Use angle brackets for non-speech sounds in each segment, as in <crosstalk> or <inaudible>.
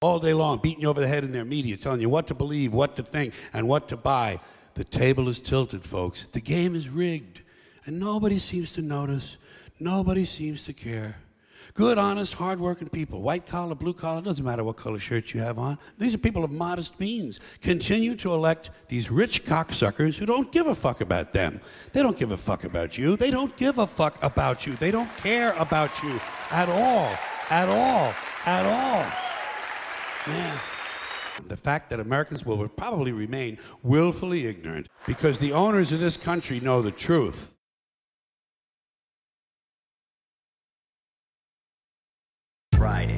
all day long, beating you over the head in their media, telling you what to believe, what to think, and what to buy. The table is tilted, folks. The game is rigged. And nobody seems to notice. Nobody seems to care. Good, honest, hardworking people, white collar, blue collar, doesn't matter what color shirt you have on. These are people of modest means. Continue to elect these rich cocksuckers who don't give a fuck about them. They don't give a fuck about you. They don't give a fuck about you. They don't care about you at all, at all, at all. Yeah. The fact that Americans will probably remain willfully ignorant because the owners of this country know the truth. Friday.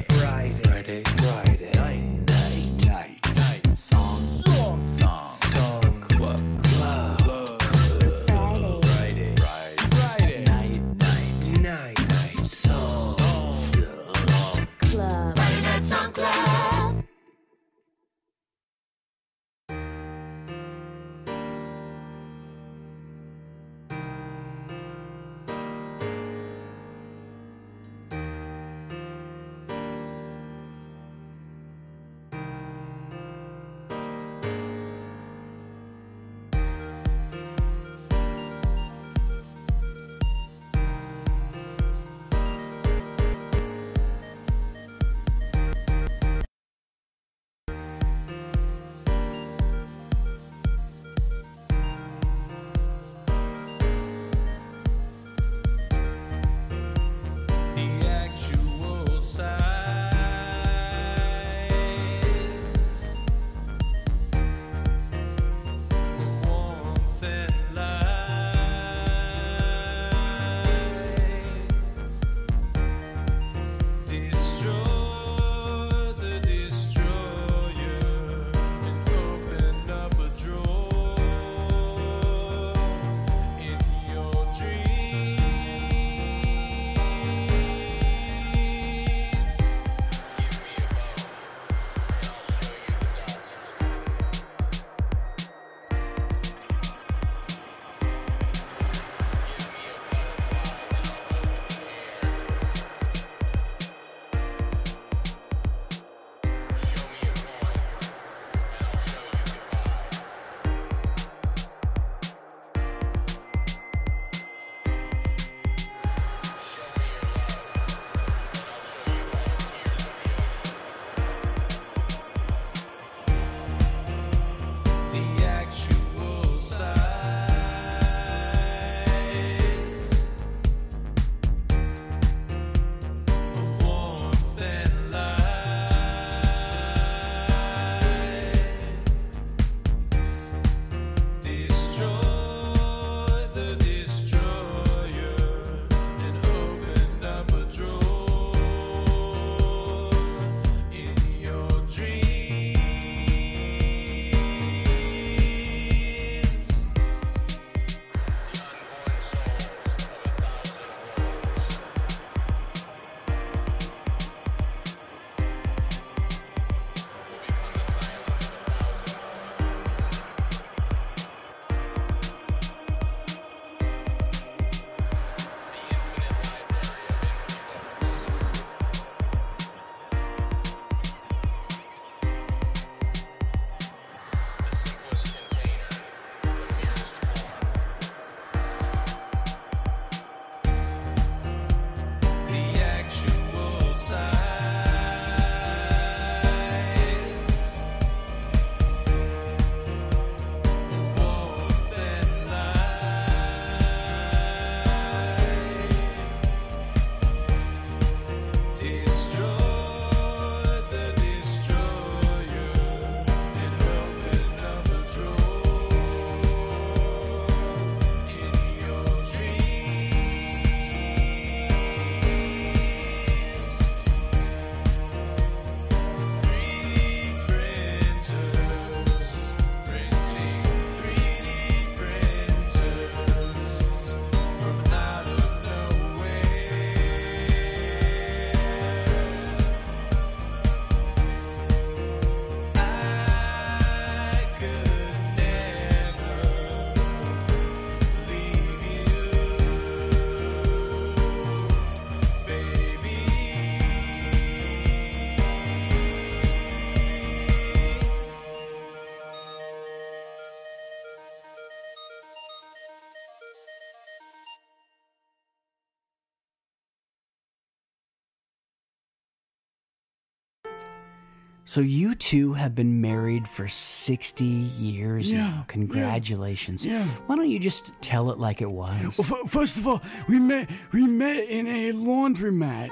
So you two have been married for 60 years Yeah, now. Congratulations. yeah. Why don't you just tell it like it was? Well, first of all, we met we met in a laundromat.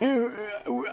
Uh,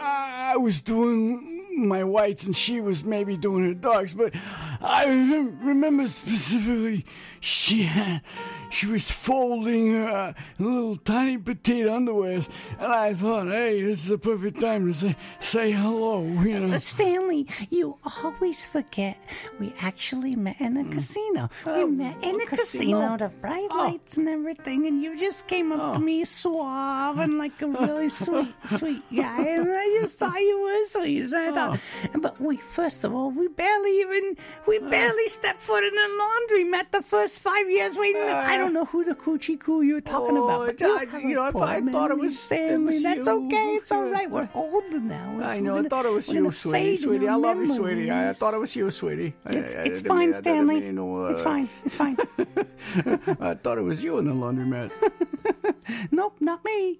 I I was doing my whites and she was maybe doing her darks, but I rem- remember specifically she had she was folding her little tiny petite underwears, and I thought, hey, this is a perfect time to say say hello. You know. <laughs> Stanley, you always forget we actually met in a mm. casino. we um, met in a casino, casino? the bright oh. lights and everything, and you just came up to oh. me suave and like a really <laughs> sweet, sweet guy, and I just thought you were sweet. And I thought, oh. but we first of all, we barely even we barely stepped foot in a laundry. Met the first five years. We I don't know who the coochie coo you were talking Oh, about, but I- you know, I- I thought it was- it Stanley. was That's okay. It's all right. We're <laughs> older now. I know. I thought it was you, sweetie. Sweetie, I love you, sweetie. I memories. thought it was you, sweetie. It's, I- I it's fine, mean- Stanley. mean uh, It's fine. It's fine. <laughs> I thought it was you in the laundromat. <laughs> nope, not me.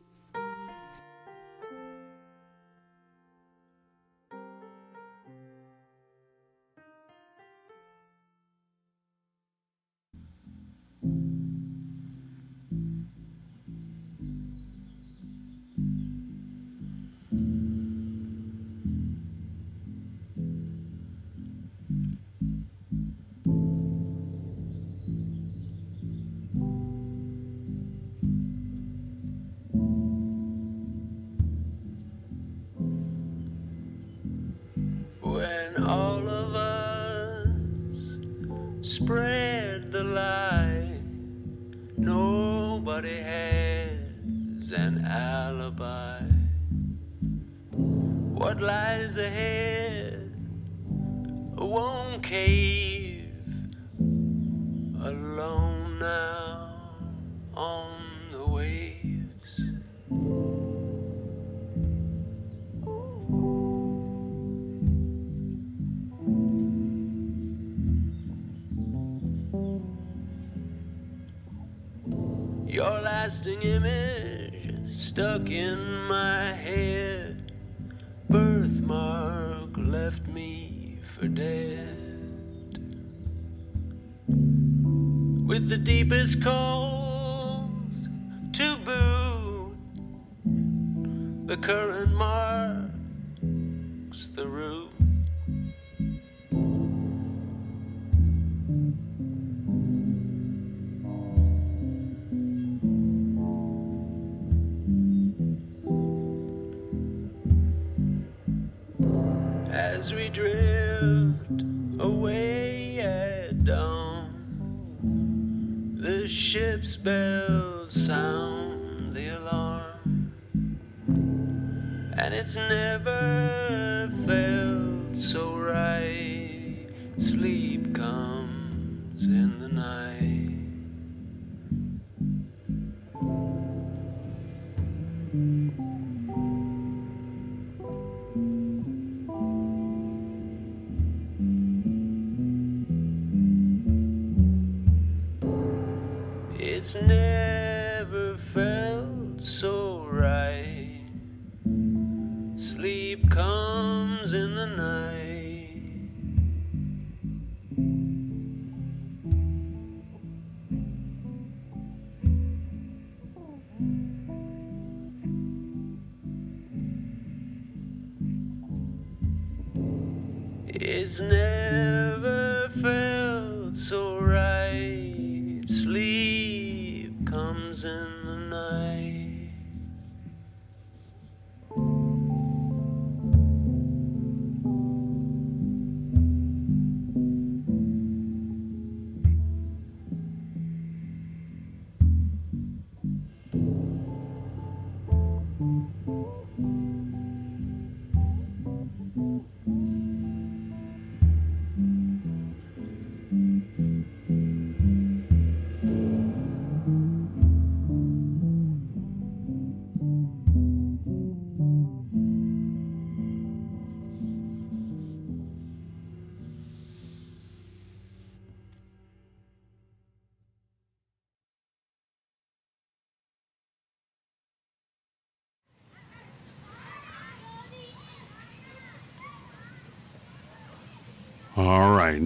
It's never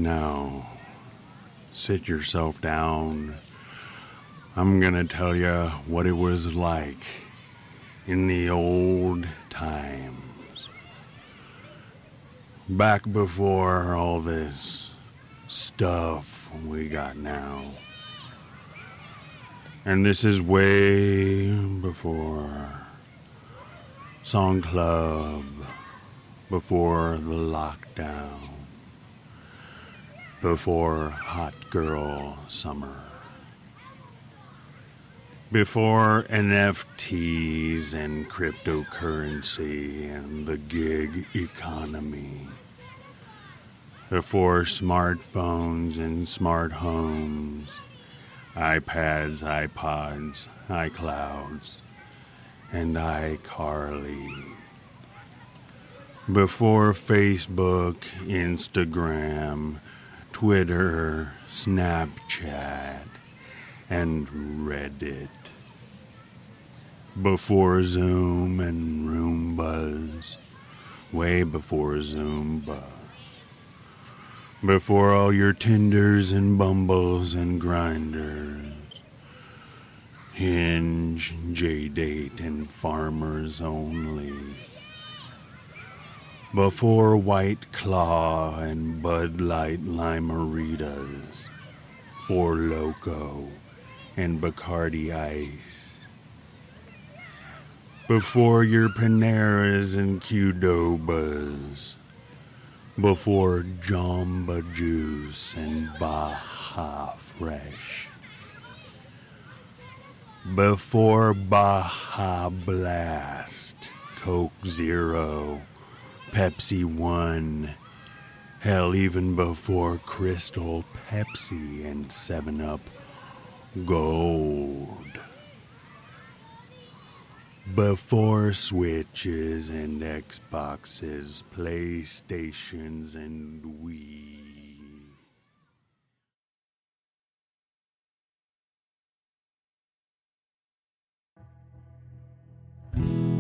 now, sit yourself down. I'm gonna tell you what it was like in the old times. Back before all this stuff we got now. And this is way before Song Club, before the lockdown, before Hot Girl Summer, before NFTs and cryptocurrency and the gig economy, before smartphones and smart homes. iPads, iPods, iClouds, and iCarly. Before Facebook, Instagram, Twitter, Snapchat, and Reddit. Before Zoom and Roombas. Way before Zumba before all your Tinders and Bumbles and Grindrs, Hinge, JDate, and Farmers Only. Before White Claw and Bud Light Lime-A-Ritas, Four Loko, and Bacardi Ice. Before your Paneras and Qdobas before Jamba Juice and Baja Fresh. Before Baja Blast, Coke Zero, Pepsi One, hell, even before Crystal Pepsi and 7 Up Gold. Before Switches and Xboxes, PlayStations and Wii. I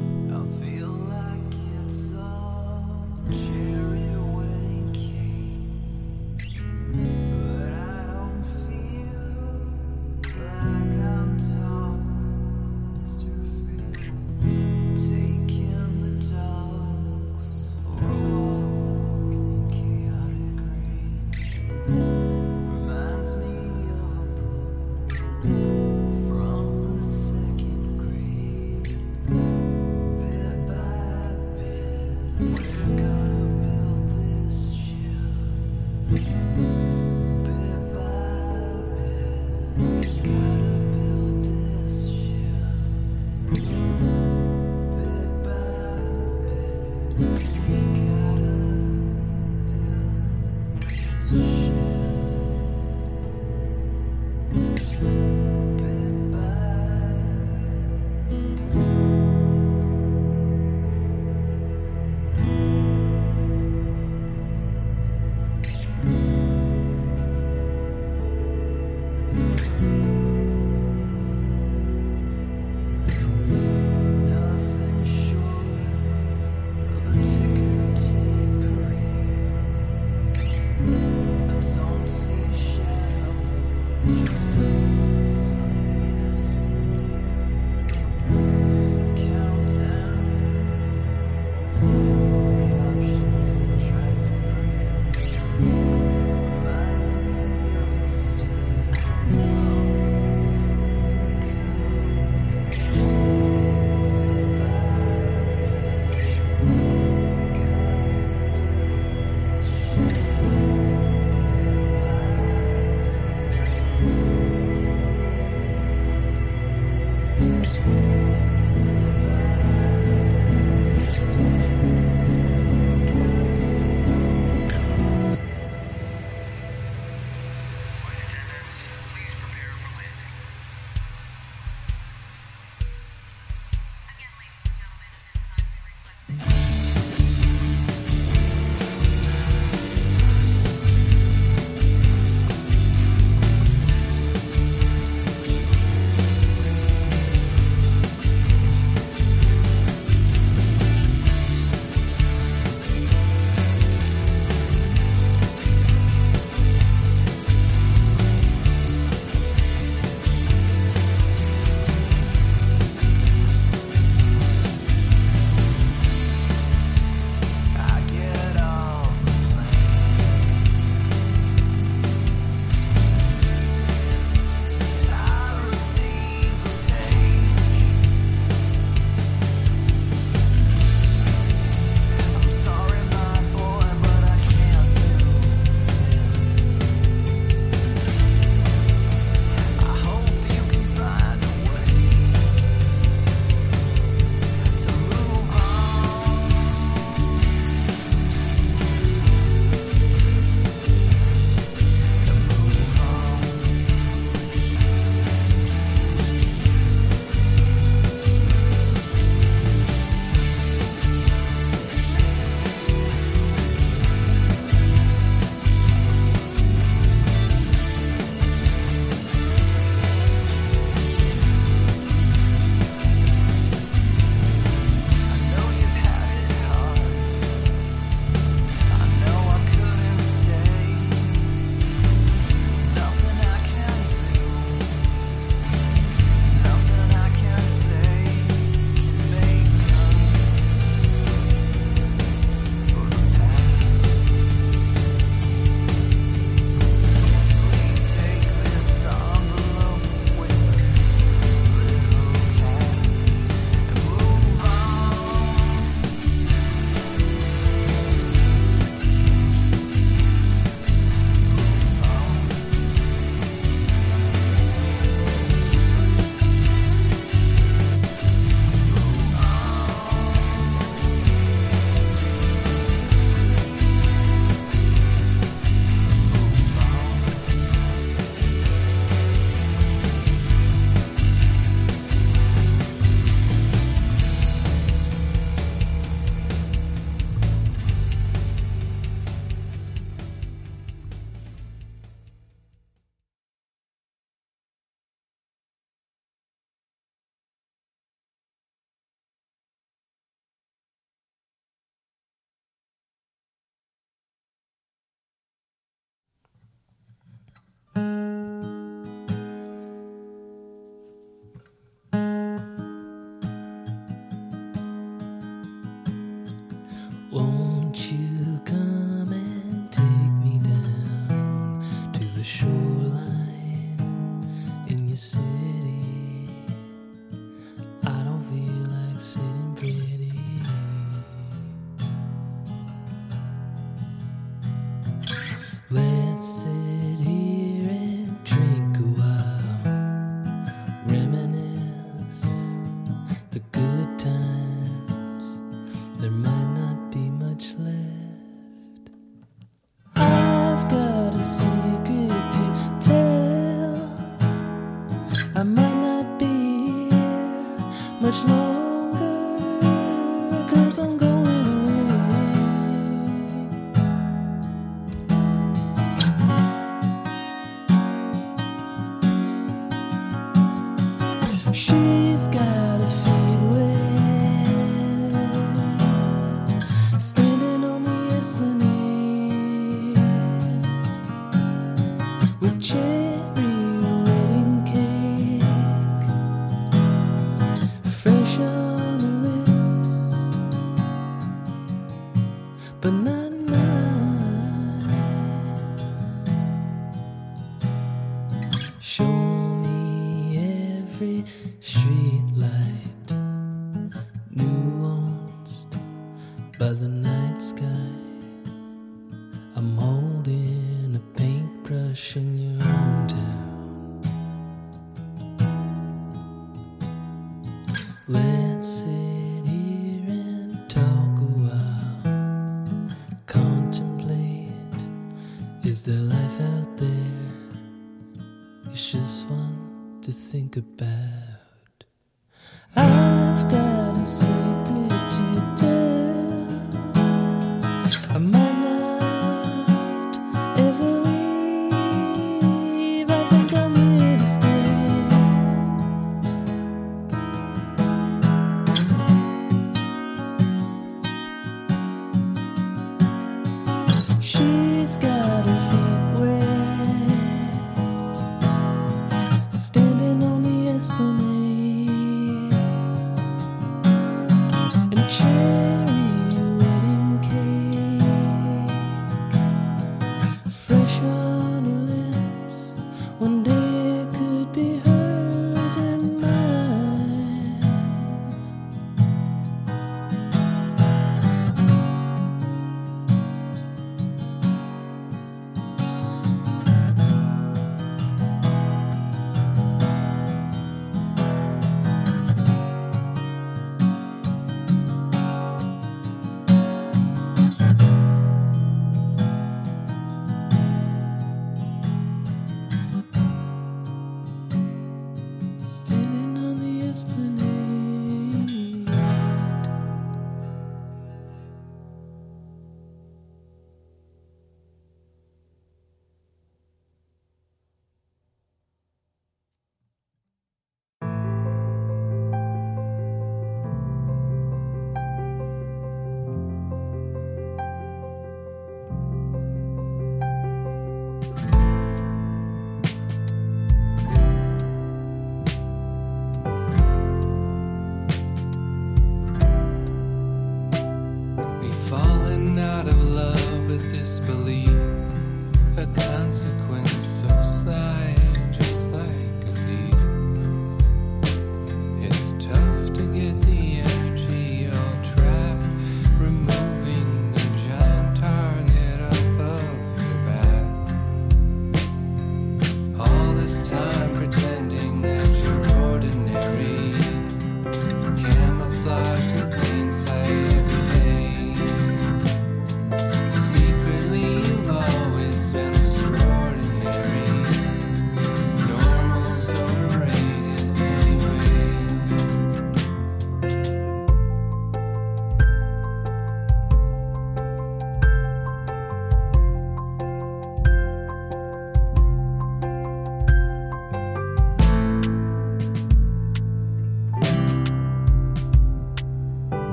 Mm-hmm.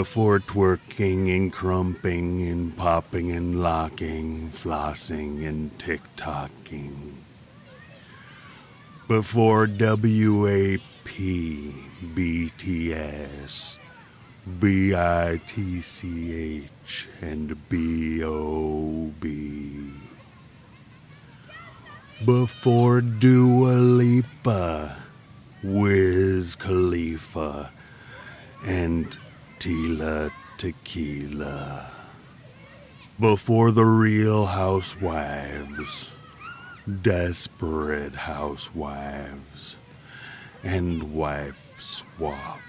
Before twerking and crumping and popping and locking, flossing and tick tocking. Before WAP, BTS, BITCH, and BOB. Before Dua Lipa, Wiz Khalifa, and Tila Tequila. Before the real housewives, desperate housewives, and wife swap.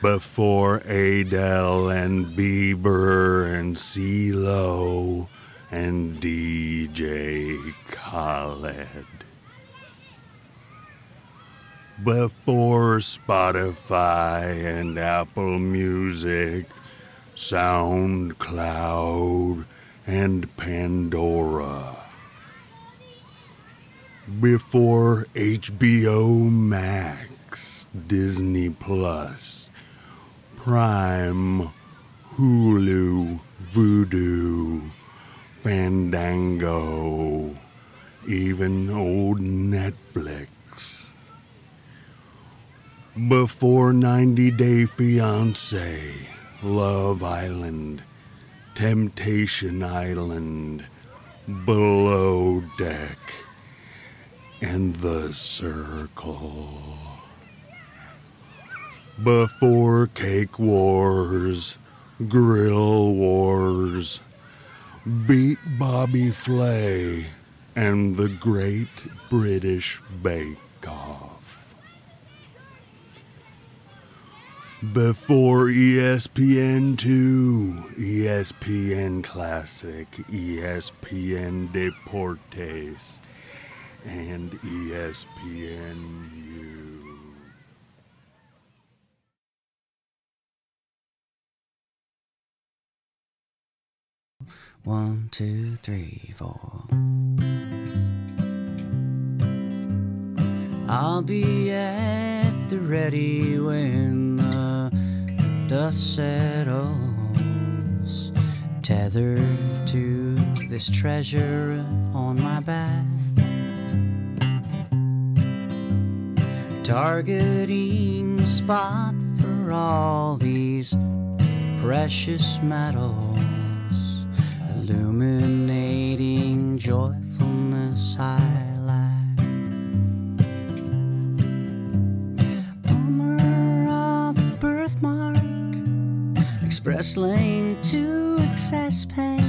Before Adele and Bieber and CeeLo and DJ Khaled before Spotify and Apple Music, SoundCloud, and Pandora. Before HBO Max, Disney Plus, Prime, Hulu, Vudu, Fandango, even old Netflix before 90 Day Fiance, Love Island, Temptation Island, Below Deck, and The Circle. Before Cake Wars, Grill Wars, Beat Bobby Flay, and The Great British Bake Off. Before E ESPN2, ESPN Classic, ESPN Deportes, and E ESPNU. One, two, three, four. I'll be at the ready when dust settles, tethered to this treasure on my back. Targeting spot for all these precious metals, illuminating joyfulness I express lane to excess pain.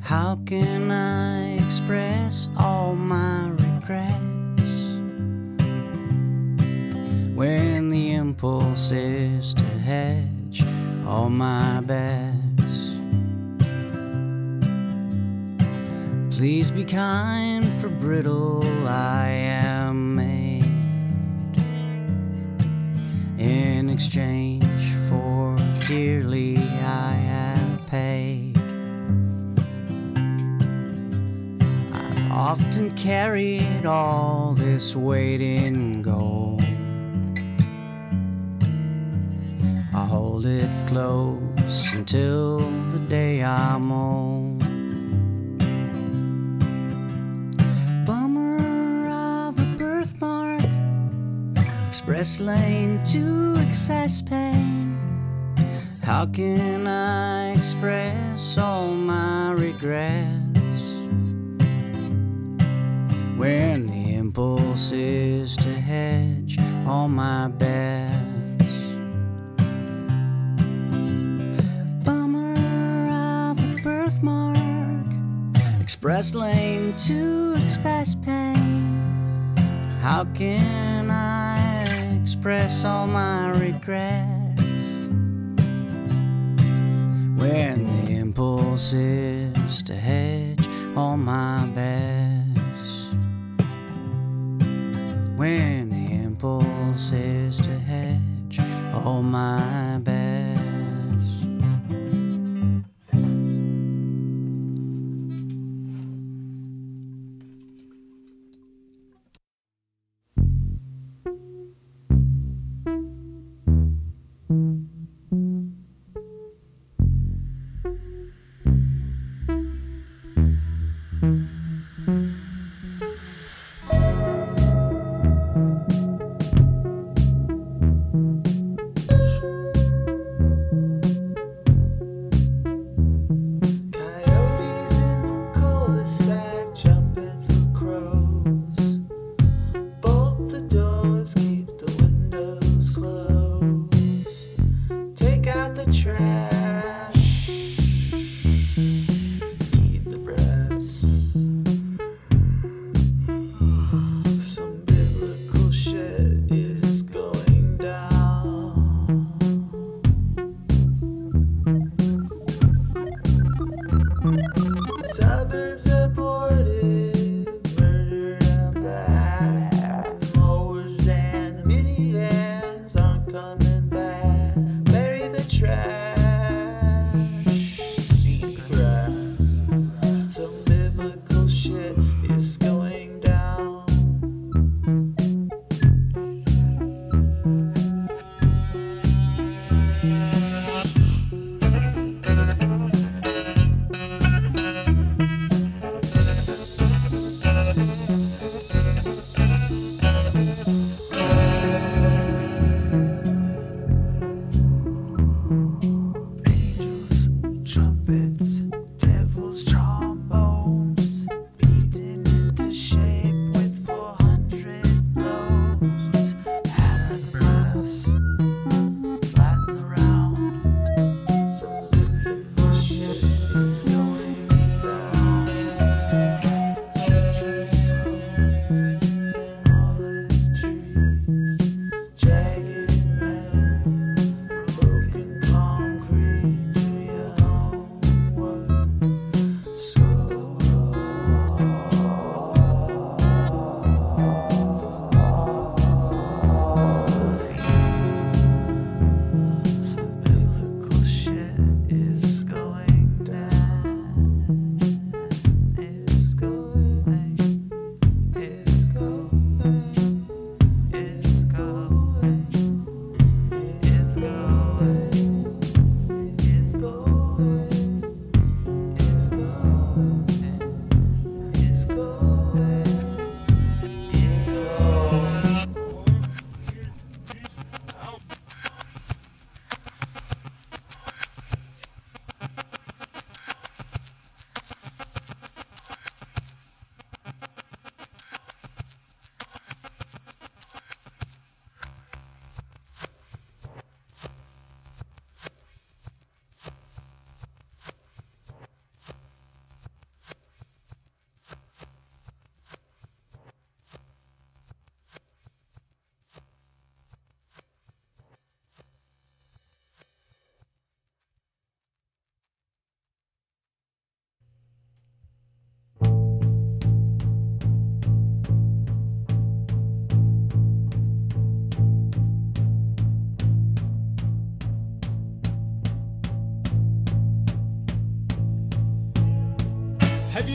How can I express all my regrets when the impulse is to hedge all my bets? Please be kind, for brittle I am made in exchange dearly I have paid. I've often carried all this weight in gold. I hold it close until the day I'm old. Bummer of a birthmark express lane to excess pain. How can I express all my regrets when the impulse is to hedge all my bets? Bummer of a birthmark, express lane to express pain. How can I express all my regrets when the impulse is to hedge all my bets? When the impulse is to hedge all my bets. Suburbs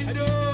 Hello.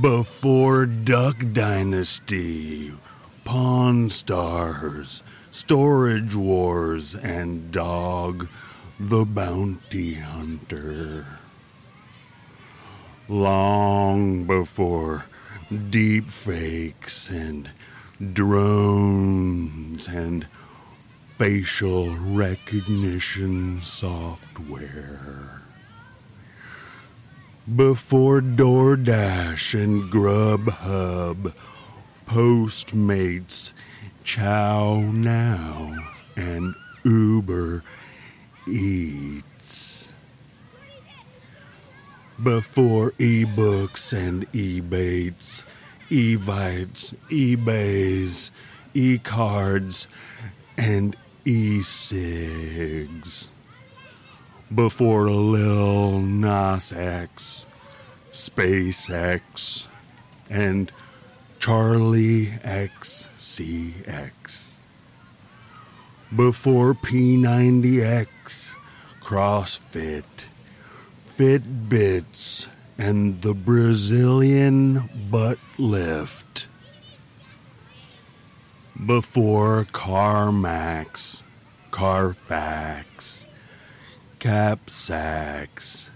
Before Duck Dynasty, Pawn Stars, Storage Wars, and Dog the Bounty Hunter. Long before deep fakes and drones and facial recognition software. Before DoorDash and Grubhub, Postmates, Chow Now, and Uber Eats. Before ebooks and ebates, evites, ebays, ecards, and e-cigs. Before Lil Nas X, SpaceX, and Charli XCX. Before P90X, CrossFit, Fitbits, and the Brazilian butt lift. Before CarMax, Carfax, Capsax,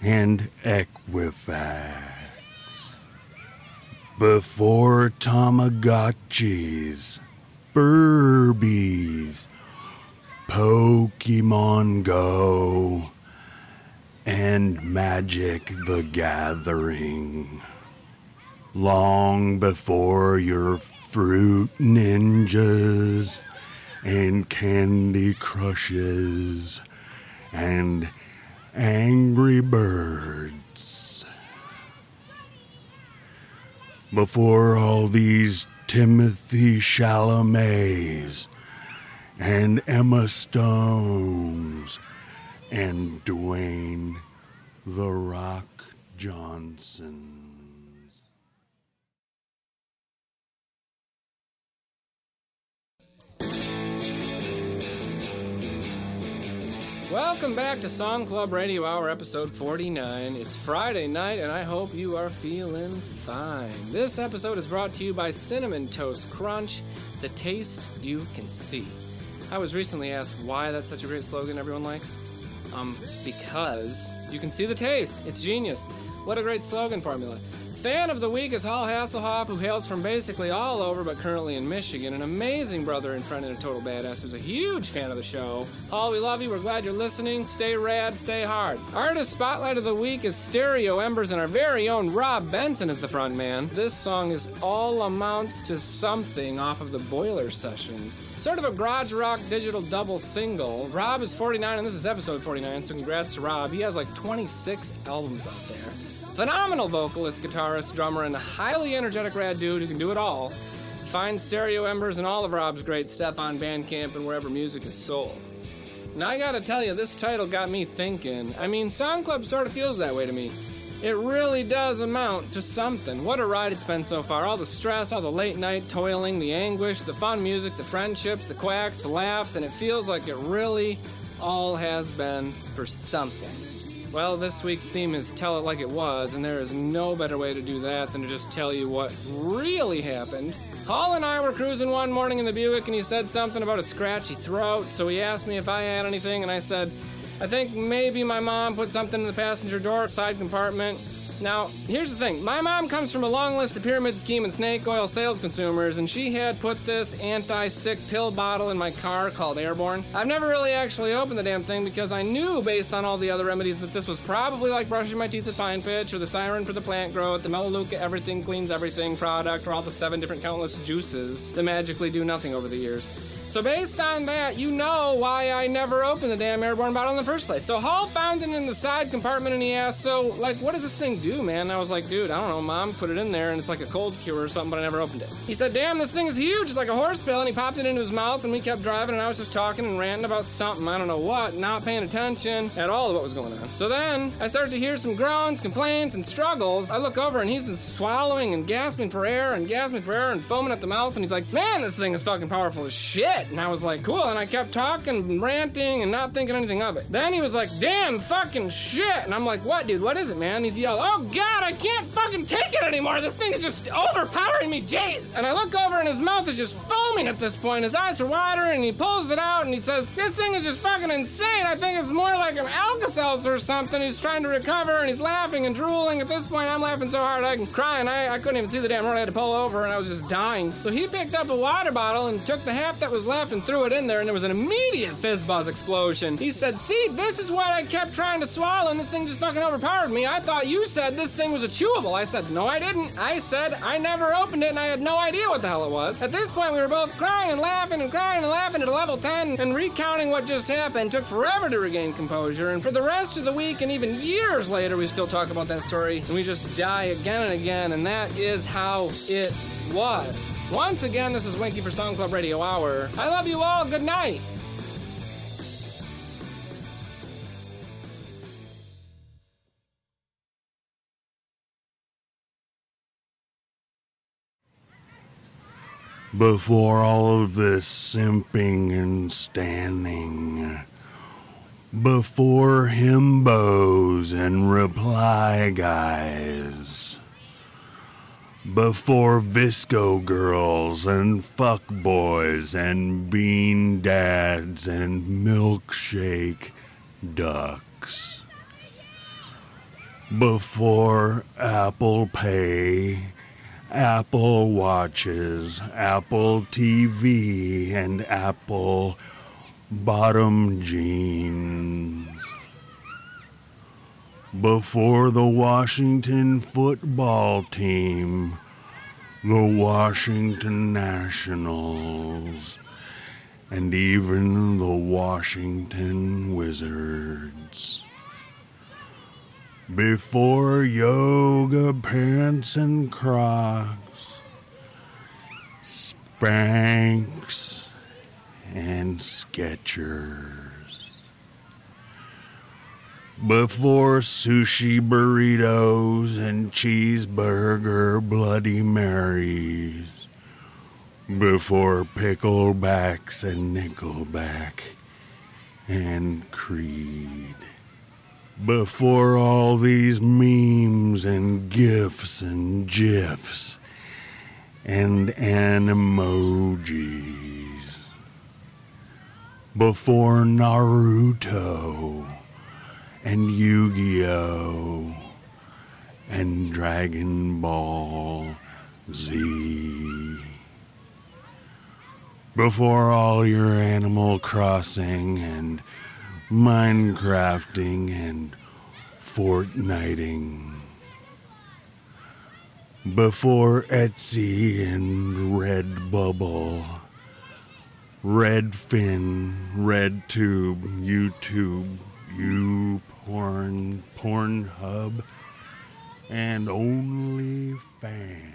and Equifax. Before Tamagotchis, Furbies, Pokemon Go, and Magic the Gathering. Long before your fruit ninjas and candy crushes and angry birds. Before all these Timothy Chalamets and Emma Stones and Dwayne The Rock Johnson. Welcome back to Song Club Radio Hour, episode 49. It's Friday night, and I hope you are feeling fine. This episode is brought to you by Cinnamon Toast Crunch, the taste you can see. I was recently asked why that's such a great slogan everyone likes. Um, because you can see the taste. It's genius. What a great slogan formula. Fan of the week is Hal Hasselhoff, who hails from basically all over but currently in Michigan. An amazing brother and friend and a total badass who's a huge fan of the show. Hal, we love you. We're glad you're listening. Stay rad, stay hard. Artist Spotlight of the Week is Stereo Embers, and our very own Rob Benson is the front man. This song is All Amounts to Something off of the Boiler Sessions. Sort of a garage rock digital double single. Rob is 49, and this is episode 49, so congrats to Rob. He has like 26 albums out there. Phenomenal vocalist, guitarist, drummer, and highly energetic rad dude who can do it all. Find Stereo Embers and all of Rob's great stuff on Bandcamp and wherever music is sold. Now I gotta tell you, this title got me thinking. I mean, Song Club sort of feels that way to me. It really does amount to something. What a ride it's been so far. All the stress, all the late night toiling, the anguish, the fun music, the friendships, the quacks, the laughs, and it feels like it really all has been for something. Well, this week's theme is Tell It Like It Was, and there is no better way to do that than to just tell you what really happened. Hal and I were cruising one morning in the Buick, and he said something about a scratchy throat, so he asked me if I had anything, and I said, I think maybe my mom put something in the passenger door side compartment. Now, here's the thing. My mom comes from a long list of pyramid scheme and snake oil sales consumers, and she had put this anti-sick pill bottle in my car called Airborne. I've never really actually opened the damn thing because I knew, based on all the other remedies, that this was probably like brushing my teeth with pine pitch, or the siren for the plant growth, the Melaleuca everything cleans everything product, or all the seven different countless juices that magically do nothing over the years. So based on that, you know why I never opened the damn airborne bottle in the first place. So Hal found it in the side compartment and he asked, so like what does this thing do, man? And I was like, dude, I don't know, mom put it in there and it's like a cold cure or something, but I never opened it. He said, damn, this thing is huge, it's like a horse pill, and he popped it into his mouth and we kept driving and I was just talking and ranting about something, I don't know what, not paying attention at all to what was going on. So then I started to hear some groans, complaints, and struggles. I look over and he's just swallowing and gasping for air and gasping for air and foaming at the mouth and he's like, man, this thing is fucking powerful as shit. And I was like, cool. And I kept talking, and ranting, and not thinking anything of it. Then he was like, damn fucking shit. And I'm like, what, dude? What is it, man? He's yelling, oh god, I can't fucking take it anymore. This thing is just overpowering me, jeez. And I look over and his mouth is just foaming at this point. His eyes are watering, and he pulls it out and he says, this thing is just fucking insane. I think it's more like an Alka-Seltzer or something. He's trying to recover and he's laughing and drooling. At this point, I'm laughing so hard I can cry, and I, I couldn't even see the damn road. I had to pull over, and I was just dying. So he picked up a water bottle and took the half that was left and threw it in there, and there was an immediate fizz buzz explosion. He said, See, this is what I kept trying to swallow, and this thing just fucking overpowered me. I thought you said this thing was a chewable. I said, No, I didn't. I said I never opened it, and I had no idea what the hell it was. At this point, we were both crying and laughing and crying and laughing at a level 10, and recounting what just happened took forever to regain composure. And for the rest of the week, and even years later, we still talk about that story, and we just die again and again, and that is how it was. Once again, this is Winky for Song Club Radio Hour. I love you all. Good night. Before all of this simping and standing, before himbos and reply guys, before VSCO girls and fuck boys and bean dads and milkshake ducks, before Apple Pay Apple Watches, Apple TV, and Apple bottom jeans. Before the Washington football team, the Washington Nationals, and even the Washington Wizards. Before yoga pants and crocs, Spanx and Skechers. Before sushi burritos and cheeseburger Bloody Marys. Before picklebacks and nickelback and Creed before all these memes and gifs and gifs and animojis. Before Naruto and Yu Gi Oh! and Dragon Ball Z. Before all your Animal Crossing and Minecrafting and Fortniting. Before Etsy and Redbubble, Redfin, RedTube, YouTube, YouPorn, Pornhub, and OnlyFans.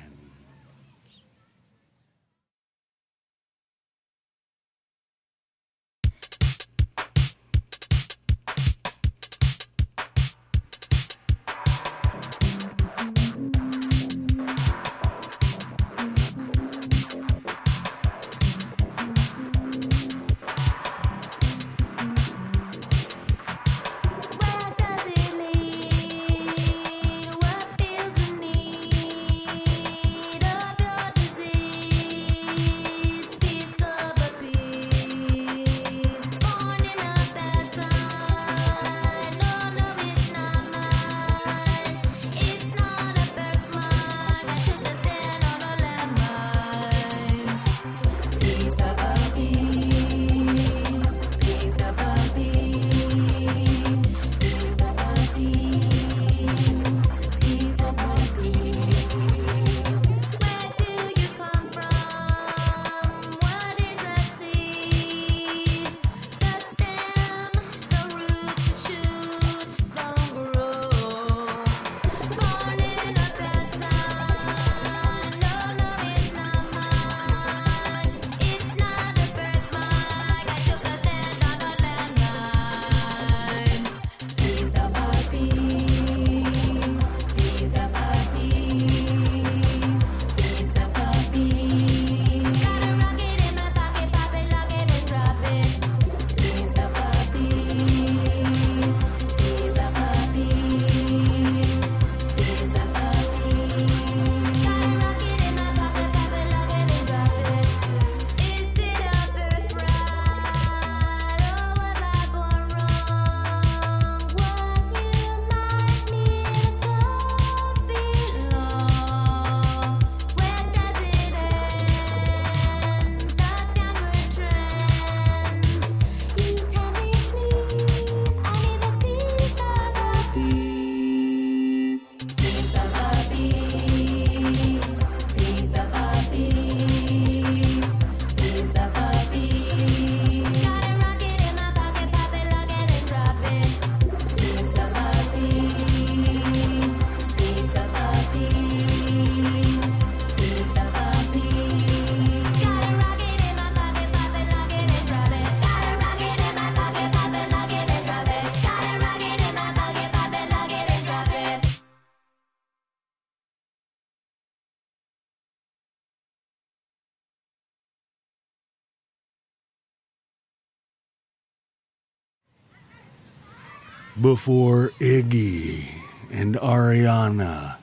Before Iggy and Ariana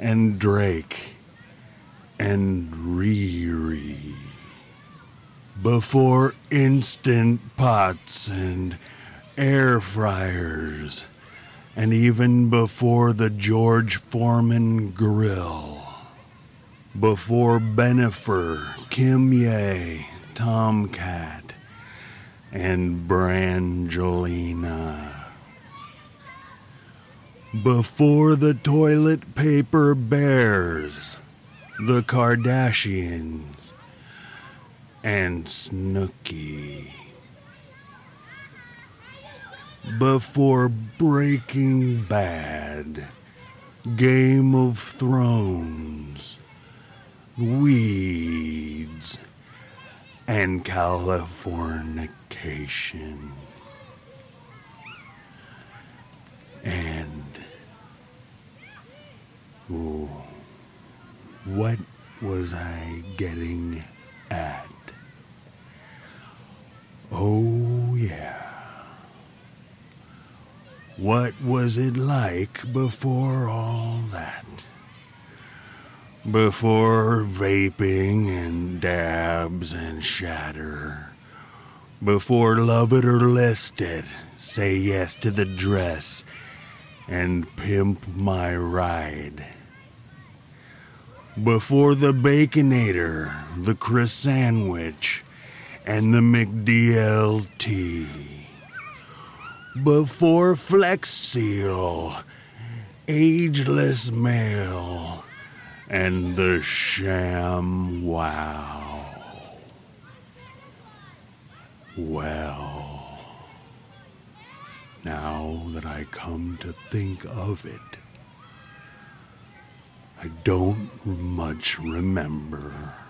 and Drake and Riri. Before instant pots and air fryers. And even before the George Foreman grill. Before Bennifer, Kim Ye, TomKat, and Brangelina. Before the toilet paper bears, the Kardashians, and Snooki. Before Breaking Bad, Game of Thrones, Weeds, and Californication. And ooh, what was I getting at? Oh, yeah. What was it like before all that? Before vaping and dabs and shatter. Before love it or list it, say yes to the dress and pimp my ride. Before the Baconator, the Chris Sandwich, and the McDLT. Before Flex Seal, Ageless Male, and the Sham Wow. Well, now that I come to think of it, I don't much remember.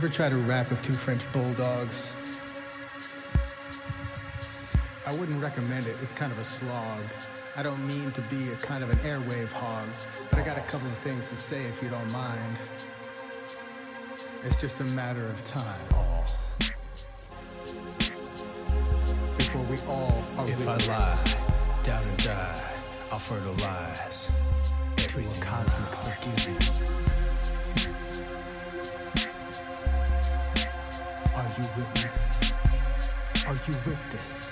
Ever try to rap with two French bulldogs? I wouldn't recommend it. It's kind of a slog. I don't mean to be a kind of an airwave hog, but I got a couple of things to say if you don't mind. It's just a matter of time. Before we all are If I lie, down and die, I'll fertilize to a cosmic forgiveness. You witness? Are you with this?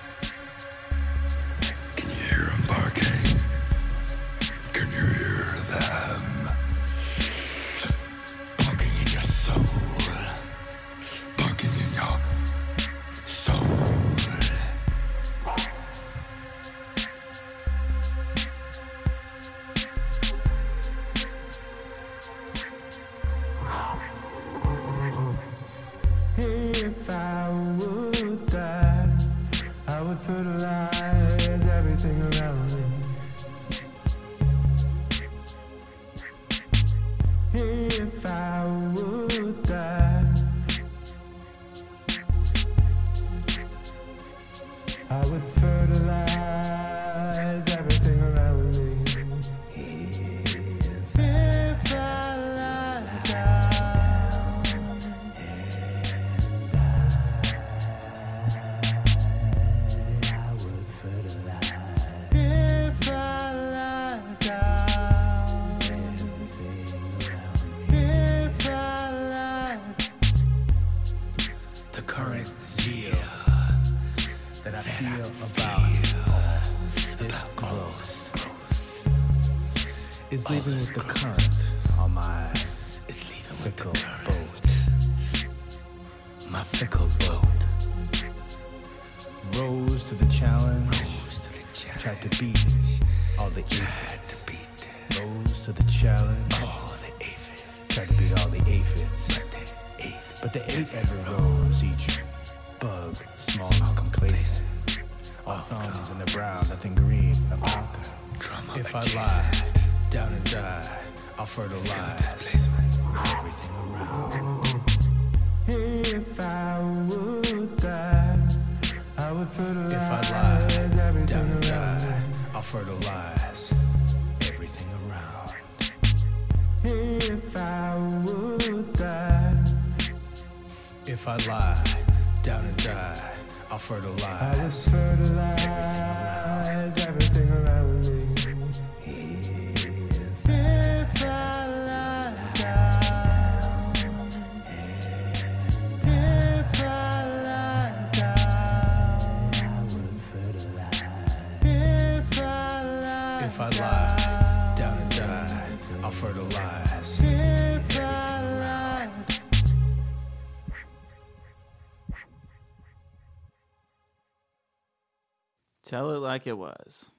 Tell it like it was.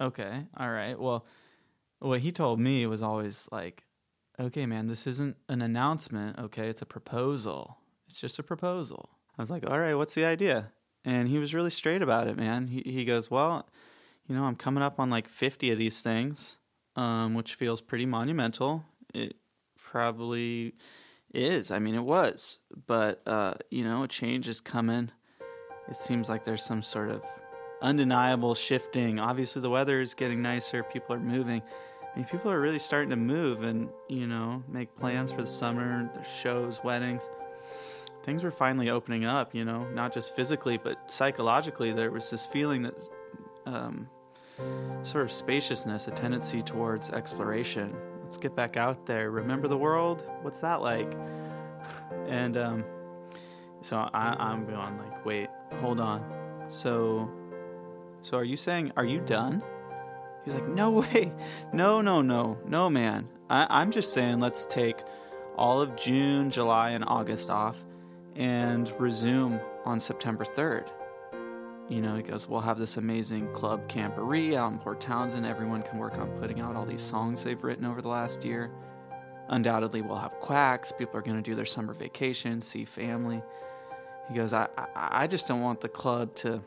Okay, all right. Well, what he told me was always like, okay, man, this isn't an announcement. Okay, it's a proposal. It's just a proposal. I was like, all right, what's the idea? And he was really straight about it, man. He he goes, well, you know, I'm coming up on like 50 of these things, um, which feels pretty monumental. It probably is. I mean, it was, but uh, you know, a change is coming. It seems like there's some sort of undeniable shifting. Obviously, the weather is getting nicer. People are moving. I mean, people are really starting to move and you know make plans for the summer, shows, weddings. Things were finally opening up. You know, not just physically but psychologically. There was this feeling that um, sort of spaciousness, a tendency towards exploration. Let's get back out there. Remember the world? What's that like? And um, so I, I'm going like, wait, hold on. So, so are you saying, are you done? He's like, no way, no, no, no, no, man. I, I'm just saying, let's take all of June, July, and August off, and resume on September 3rd. You know, he goes, we'll have this amazing club camporee out in Port Townsend. Everyone can work on putting out all these songs they've written over the last year. Undoubtedly, we'll have quacks. People are going to do their summer vacation, see family. He goes, I, I, I just don't want the club to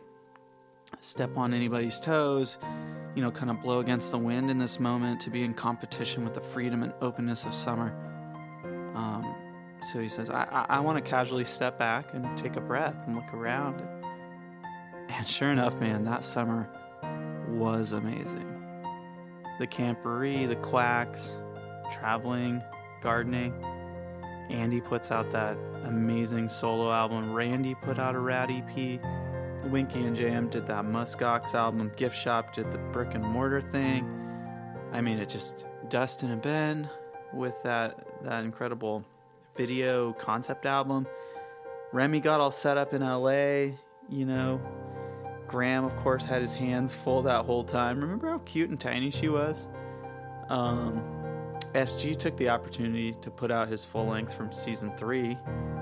step on anybody's toes, you know, kind of blow against the wind in this moment, to be in competition with the freedom and openness of summer. Um, so he says, I, I, I want to casually step back and take a breath and look around. And sure enough, man, that summer was amazing. The camporee, the quacks, traveling, gardening. Andy puts out that amazing solo album. Randy put out a rad EP. Winky and JM did that Muskox album. Gift Shop did the brick and mortar thing. I mean, it just Dustin and Ben with that that incredible video concept album. Remy got all set up in LA, you know. Graham, of course, had his hands full that whole time. Remember how cute and tiny she was? Um, SG took the opportunity to put out his full length from season three,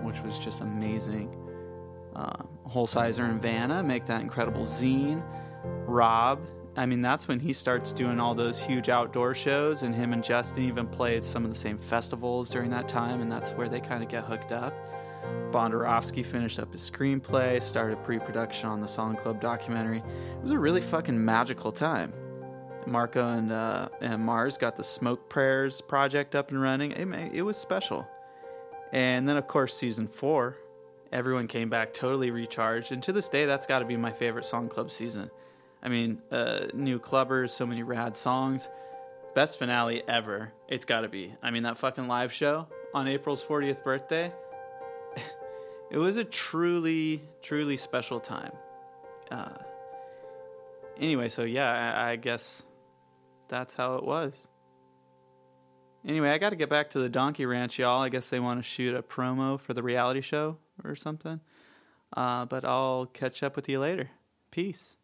which was just amazing. Uh, Holsizer and Vanna make that incredible zine. Rob, I mean, that's when he starts doing all those huge outdoor shows, and him and Justin even played some of the same festivals during that time, and that's where they kind of get hooked up. Bondarovsky finished up his screenplay, started pre production on the Song Club documentary. It was a really fucking magical time. Marco and, uh, and Mars got the Smoke Prayers project up and running. It, it was special. And then, of course, season four, everyone came back totally recharged. And to this day, that's got to be my favorite Song Club season. I mean, uh, new clubbers, so many rad songs. Best finale ever. It's got to be. I mean, that fucking live show on April's 40th birthday. <laughs> it was a truly, truly special time. Uh, anyway, so yeah, I, I guess that's how it was. Anyway, I got to get back to the Donkey Ranch, y'all. I guess they want to shoot a promo for the reality show or something. Uh, but I'll catch up with you later. Peace.